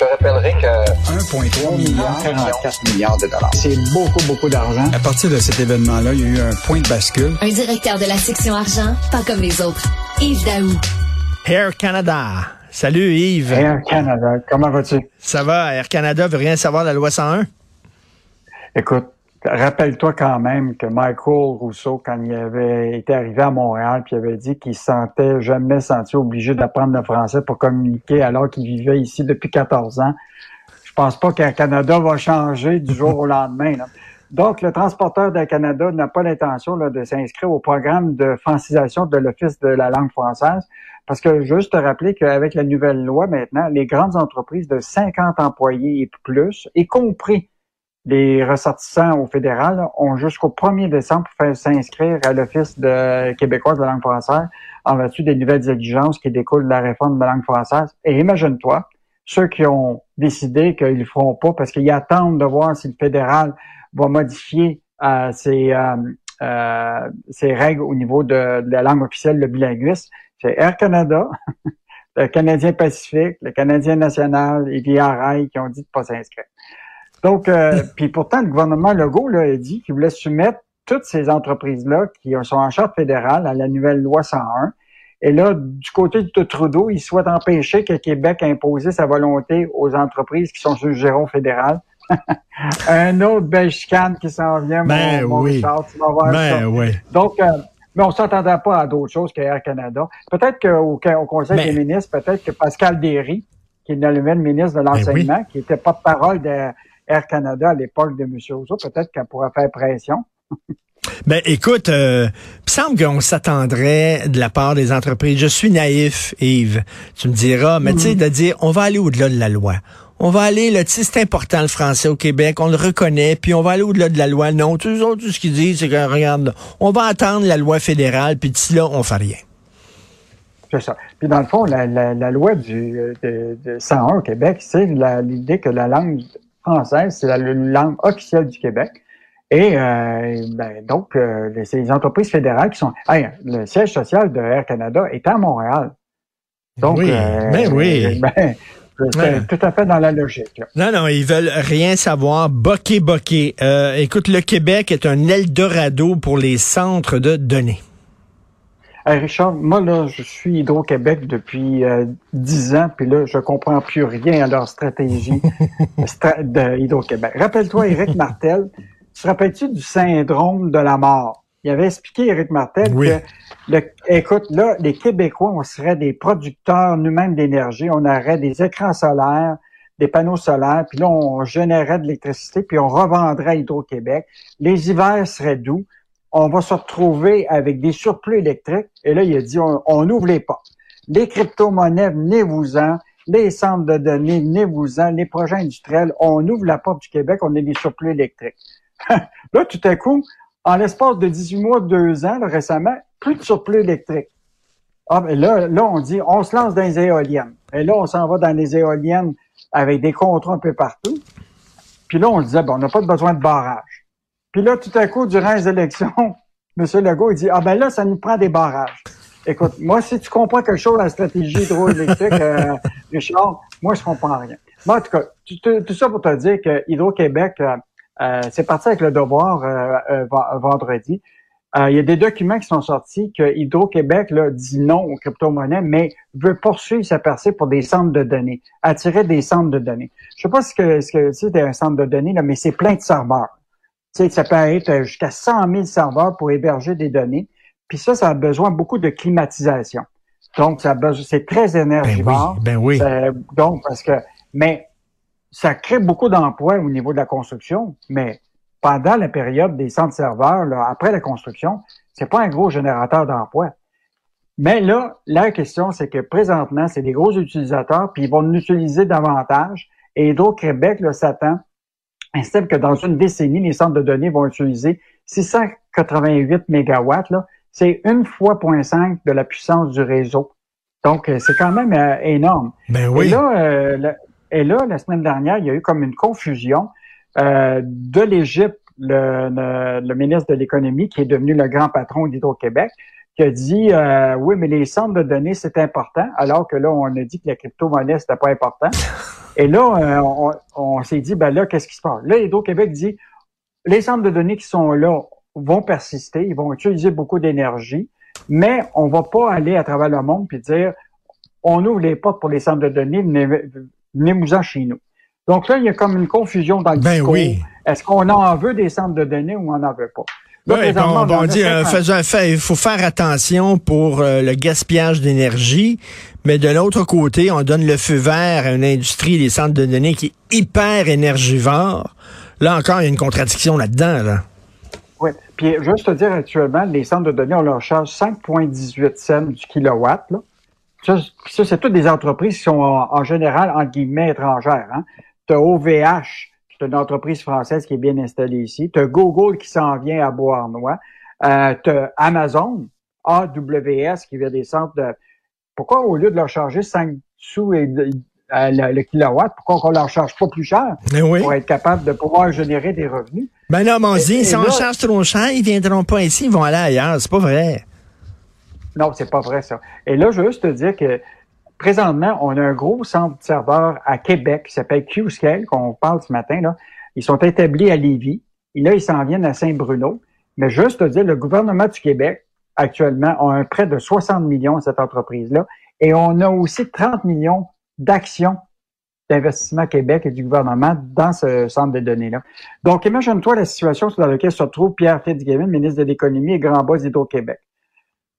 te rappellerai que 1,3 milliard, 44 milliards de dollars. C'est beaucoup, beaucoup d'argent. À partir de cet événement-là, il y a eu un point de bascule. Un directeur de la section argent, pas comme les autres. Yves Daou. Air Canada. Salut Yves. Air Canada, comment vas-tu? Ça va, Air Canada veut rien savoir de la loi 101? Écoute, rappelle-toi quand même que Michael Rousseau, quand il avait été arrivé à Montréal, puis il avait dit qu'il se sentait jamais senti obligé d'apprendre le français pour communiquer alors qu'il vivait ici depuis 14 ans. Je pense pas qu'Air Canada va changer du jour au lendemain. Là. Donc, le transporteur d'Air Canada n'a pas l'intention de s'inscrire au programme de francisation de l'Office de la langue française, parce que juste te rappeler qu'avec la nouvelle loi maintenant, les grandes entreprises de 50 employés et plus, y compris les ressortissants au fédéral, ont jusqu'au 1er décembre pour s'inscrire à l'Office de québécois de la langue française en vertu des nouvelles exigences qui découlent de la réforme de la langue française. Et imagine-toi, ceux qui ont décidé qu'ils ne feront pas parce qu'ils attendent de voir si le fédéral va modifier euh, ses, euh, euh, ses, règles au niveau de, la langue officielle, le bilinguisme. C'est Air Canada, le Canadien Pacifique, le Canadien National et Rail qui ont dit de pas s'inscrire. Donc, euh, puis pourtant, le gouvernement Legault là, a dit qu'il voulait soumettre toutes ces entreprises-là qui sont en charte fédérale à la nouvelle loi 101. Et là, du côté de Trudeau, il souhaite empêcher que Québec imposer sa volonté aux entreprises qui sont sur le giron fédéral. Un autre belle chicane qui s'en vient, ben mon, oui. Richard, tu vas voir ben ça. Oui. Donc, euh, mais on s'attendait pas à d'autres choses qu'Air Canada. Peut-être qu'au au Conseil Mais- des ministres, peut-être que Pascal Derry, qui est le ministre de l'Enseignement, qui était porte-parole d'Air Canada à l'époque de M. Rousseau, peut-être qu'elle pourrait faire pression. Ben écoute, euh, il semble qu'on s'attendrait de la part des entreprises. Je suis naïf, Yves. Tu me diras, mais tu sais, de dire on va aller au-delà de la loi. On va aller, là, tu sais, c'est important le français au Québec, on le reconnaît, puis on va aller au-delà de la loi. Non, tous autres, tout ce qu'ils disent, c'est que regarde, on va attendre la loi fédérale, puis d'ici là, on fait rien. C'est ça. Puis dans le fond, la, la, la loi du, de, de 101 au Québec, c'est l'idée que la langue française, c'est la, la langue officielle du Québec. Et euh, ben, donc, euh, les, c'est les entreprises fédérales qui sont... Hey, le siège social de Air Canada est à Montréal. Donc, Oui, euh, ben oui. ben, c'est tout à fait dans la logique. là. Non, non, ils veulent rien savoir. Boqué, boqué. Euh, écoute, le Québec est un Eldorado pour les centres de données. Hey, Richard, moi, là, je suis Hydro-Québec depuis euh, 10 ans, puis là, je comprends plus rien à leur stratégie stra- de Hydro-Québec. Rappelle-toi, Éric Martel, tu te rappelles-tu du syndrome de la mort? Il avait expliqué, Éric Martel, Oui. que, le, écoute, là, les Québécois, on serait des producteurs nous-mêmes d'énergie, on aurait des écrans solaires, des panneaux solaires, puis là, on générerait de l'électricité, puis on revendrait à Hydro-Québec. Les hivers seraient doux, on va se retrouver avec des surplus électriques. Et là, il a dit, on, on ouvre les portes. Les crypto-monnaies, venez-vous-en. Les centres de données, venez-vous-en. Les projets industriels, on ouvre la porte du Québec, on a des surplus électriques. là, tout à coup, en l'espace de 18 mois, deux ans, là, récemment, plus de surplus électrique. Ah, ben là, là, on dit, on se lance dans les éoliennes. Et là, on s'en va dans les éoliennes avec des contrats un peu partout. Puis là, on disait, ben, on n'a pas besoin de barrage. Puis là, tout à coup, durant les élections, M. Legault, il dit, ah ben là, ça nous prend des barrages. Écoute, moi, si tu comprends quelque chose à la stratégie hydroélectrique, euh, Richard, moi, je comprends rien. Moi, en tout cas, tout, tout- ça pour te dire que Hydro-Québec, euh, euh, c'est parti avec le devoir euh, euh, vendredi. Euh, il y a des documents qui sont sortis que Hydro-Québec dit non aux crypto-monnaies, mais veut poursuivre sa percée pour des centres de données, attirer des centres de données. Je sais pas ce que ce que c'est un centre de données, là, mais c'est plein de serveurs. Tu sais, ça peut être jusqu'à 100 000 serveurs pour héberger des données. Puis ça, ça a besoin beaucoup de climatisation. Donc, ça c'est très Ben oui, énergivore. ben oui. Donc, parce que, mais ça crée beaucoup d'emplois au niveau de la construction, mais pendant la période des centres serveurs, là, après la construction, c'est pas un gros générateur d'emplois. Mais là, la question, c'est que présentement, c'est des gros utilisateurs, puis ils vont l'utiliser davantage. Et Hydro-Québec là, s'attend, estime que dans une décennie, les centres de données vont utiliser 688 mégawatts. Là, c'est une fois 0.5 de la puissance du réseau. Donc, euh, c'est quand même euh, énorme. Ben Et oui. là, euh, le- et là, la semaine dernière, il y a eu comme une confusion euh, de l'Égypte, le, le- le ministre de l'économie, qui est devenu le grand patron d'Hydro-Québec, qui a dit euh, oui, mais les centres de données, c'est important, alors que là, on a dit que la crypto-monnaie, c'était pas important. Et là, on, on s'est dit, ben là, qu'est-ce qui se passe? Là, Hydro-Québec dit, les centres de données qui sont là vont persister, ils vont utiliser beaucoup d'énergie, mais on va pas aller à travers le monde puis dire, on ouvre les portes pour les centres de données, venez-vous-en chez nous. Donc là, il y a comme une confusion dans le ben discours. Oui. Est-ce qu'on en veut des centres de données ou on n'en veut pas? Là, oui, bon, on, dit, euh, fait, il faut faire attention pour euh, le gaspillage d'énergie, mais de l'autre côté, on donne le feu vert à une industrie des centres de données qui est hyper énergivore. Là encore, il y a une contradiction là-dedans. Là. Oui. Puis juste te dire, actuellement, les centres de données, on leur charge 5,18 cents du kilowatt. Là. Ça, ça c'est toutes des entreprises qui sont en, général, en guillemets, étrangères. Hein. Tu as OVH, c'est une entreprise française qui est bien installée ici. Tu as Google qui s'en vient à Beauharnois. Euh, tu as Amazon, AWS, qui vient des centres de... Pourquoi, au lieu de leur charger 5 sous et euh, le, kilowatt, pourquoi on leur charge pas plus cher Mais oui. pour être capable de pouvoir générer des revenus? Ben non, mais on dit, si on charge trop cher, ils viendront pas ici, ils vont aller ailleurs. C'est pas vrai. Non, c'est pas vrai, ça. Et là, je veux juste te dire que présentement, on a un gros centre de serveurs à Québec qui s'appelle QScale, qu'on parle ce matin. Là. Ils sont établis à Lévis. Et là, ils s'en viennent à Saint-Bruno. Mais juste te dire, le gouvernement du Québec, actuellement, a un prêt de 60 millions à cette entreprise-là. Et on a aussi 30 millions d'actions d'investissement Québec et du gouvernement dans ce centre de données-là. Donc, imagine-toi la situation dans laquelle se trouve Pierre Fitzgibbon, ministre de l'Économie et grand boss d'Hydro-Québec.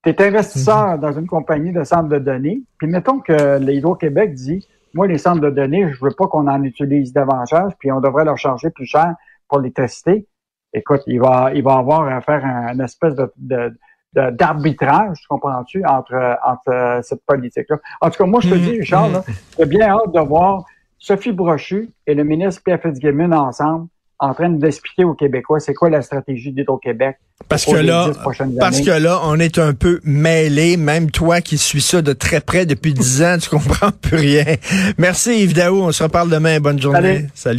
Tu es investisseur mhm. dans une compagnie de centres de données, puis mettons que l'Hydro-Québec dit, moi, les centres de données, je veux pas qu'on en utilise davantage, puis on devrait leur charger plus cher pour les tester. Écoute, il va, il va avoir à faire un, une espèce de, de d'arbitrage, comprends-tu, entre, entre cette politique-là. En tout cas, moi, je te mhm. dis, Richard, mhm. j'ai bien hâte de voir Sophie Brochu et le ministre Pierre Fitzgibbon ensemble en train d'expliquer aux Québécois c'est quoi la stratégie d'Hydro-Québec. Parce que là, parce que là, on est un peu mêlé. Même toi qui suis ça de très près depuis dix ans, tu comprends plus rien. Merci Yves Daou. On se reparle demain. Bonne journée. Salut.